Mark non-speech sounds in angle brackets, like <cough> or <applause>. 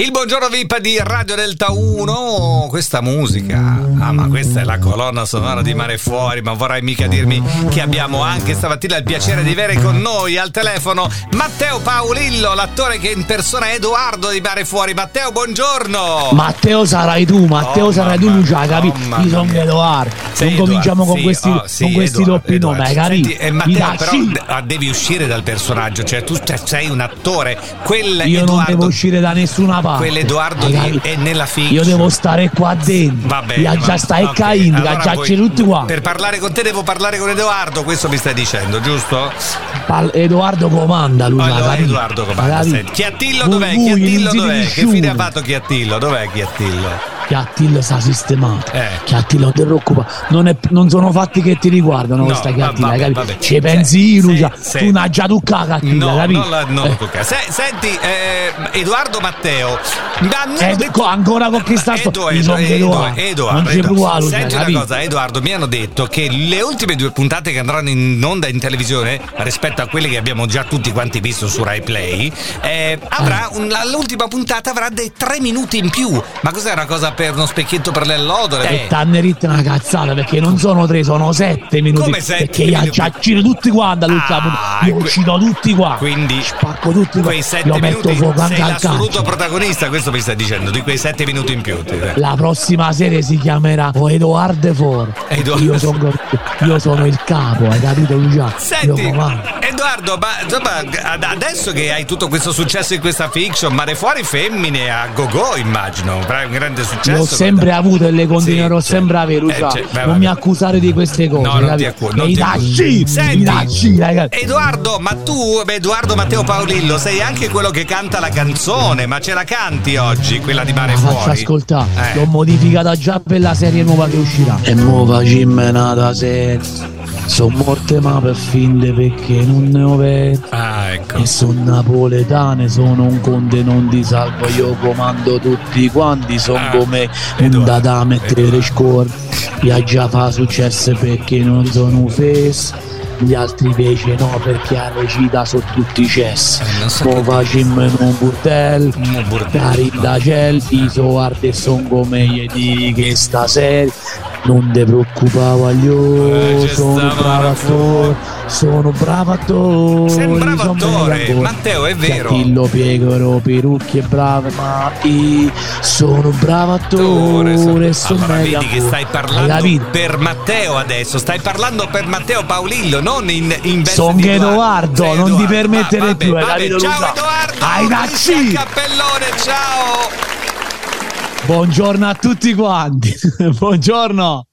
Il buongiorno VIP di Radio Delta 1, questa musica, ah ma questa è la colonna sonora di Mare Fuori, ma vorrai mica dirmi che abbiamo anche stamattina il piacere di avere con noi al telefono Matteo Paolillo, l'attore che impersona Edoardo di Mare Fuori. Matteo, buongiorno! Matteo sarai tu, Matteo Oh, sarai tu, Lucia, capito? oh, Io sono. Edoardo, non cominciamo con sì, questi, oh, sì, con questi Edoardo, doppi nomi, Edoardo. Senti, capito? eh, Mi Matteo, però lasci? d- devi uscire dal personaggio, cioè tu sei un attore, quel Io non Edoardo, devo uscire da nessuna parte. quell'Edoardo hai lì è nella fiction. Io devo stare qua dentro. Va bene. Ya va- già stai ok, caindo, allora già c'è tutti qua. Per parlare con te devo parlare con Edoardo, questo mi stai dicendo, giusto? Pal- Edoardo comanda, Allora, capito? Edoardo comanda. Chiattillo dov'è? Chiattillo dov'è? Che fine ha fatto Chiattillo? Dov'è Chiattillo? Chiattillo sta sistemato. Eh. Chiattillo, non ti preoccupare. Non, è- non sono fatti che ti riguardano No, questa Chiattillo, vabbè, vabbè. Ci pensi io, Se- se- Tu non già tu Chiattillo, No, capito? non la, non Eh. Se- senti, eh, Edoardo Matteo, Eh, detto- co- ancora con chi sta sto- Edo, Edo, Edo, Edoardo. Edoardo, Non provare, Lucia, Senti una capito? cosa, Edoardo, mi hanno detto che le ultime due puntate che andranno in onda in televisione, rispetto a quelle che abbiamo già tutti quanti visto su Rai Play, eh, avrà un- la- l'ultima puntata avrà dei tre minuti in più. Ma cos'è una cosa per uno specchietto per le allodole? E t'hanno ritto una cazzata perché non sono tre, sono sette minuti. Come sette perché minuti? ci accino tutti quanti all'ultima Ah. Io que- uccido tutti qua. Quindi spacco tutti qua. quei sette metto minuti fuoco anche al l'assoluto calcio. protagonista, questo mi stai dicendo, di quei sette minuti in più. La prossima serie si chiamerà O Edoardo For. Edoardo- Io sono, io sono il capo, hai capito Lucia? Senti, Io. Edoardo, ma insomma, ad- adesso che hai tutto questo successo in questa fiction, Mare Fuori femmine a go-go, immagino, avrai un grande successo. L'ho sempre avuto e le continuerò Sì, sempre a avere, eh, cioè, non vai. mi accusare di queste cose. No, non ti non Mi ti lasci, Senti, mi lasci, ragazzi. Edoardo, ma tu, Edoardo Matteo Paolillo, sei anche quello che canta la canzone, ma ce la canti oggi, quella di Mare La faccio Fuori? ascoltare, Eh. l'ho modificata già per la serie nuova che uscirà. E nuova cimmenata serie. Sono morte ma per finde perché non ne ho vero. Ah, ecco. E sono napoletane, sono un conte non ti salvo, io comando tutti quanti, sono Ah, come un Edoardo, da mettere score. Già fa successo perché non sono un face. Gli altri invece no perché a recita sono tutti cessi. Eh, non so Mo facciamo in un burtel, Un bordello. cari da ciel, i soardi son come gli di che stasera. Non ti preoccupare, Eh, io c'è sono bravo attore, sono bravo attore. Sei un bravo sono attore. Matteo, è vero. Chiattillo, Piegoro, Perucchi e bravo, ma io sono bravo attore, Attore, sono allora vedi che stai parlando per Matteo adesso, stai parlando per Matteo Paolillo, non in, in veste Son di Edoardo, Sei non ti Edoardo. permettere Va- più, hai vabbè, capito, Ciao? Edoardo, Hai da. Cappellone, ciao! Buongiorno a tutti quanti. <laughs> Buongiorno.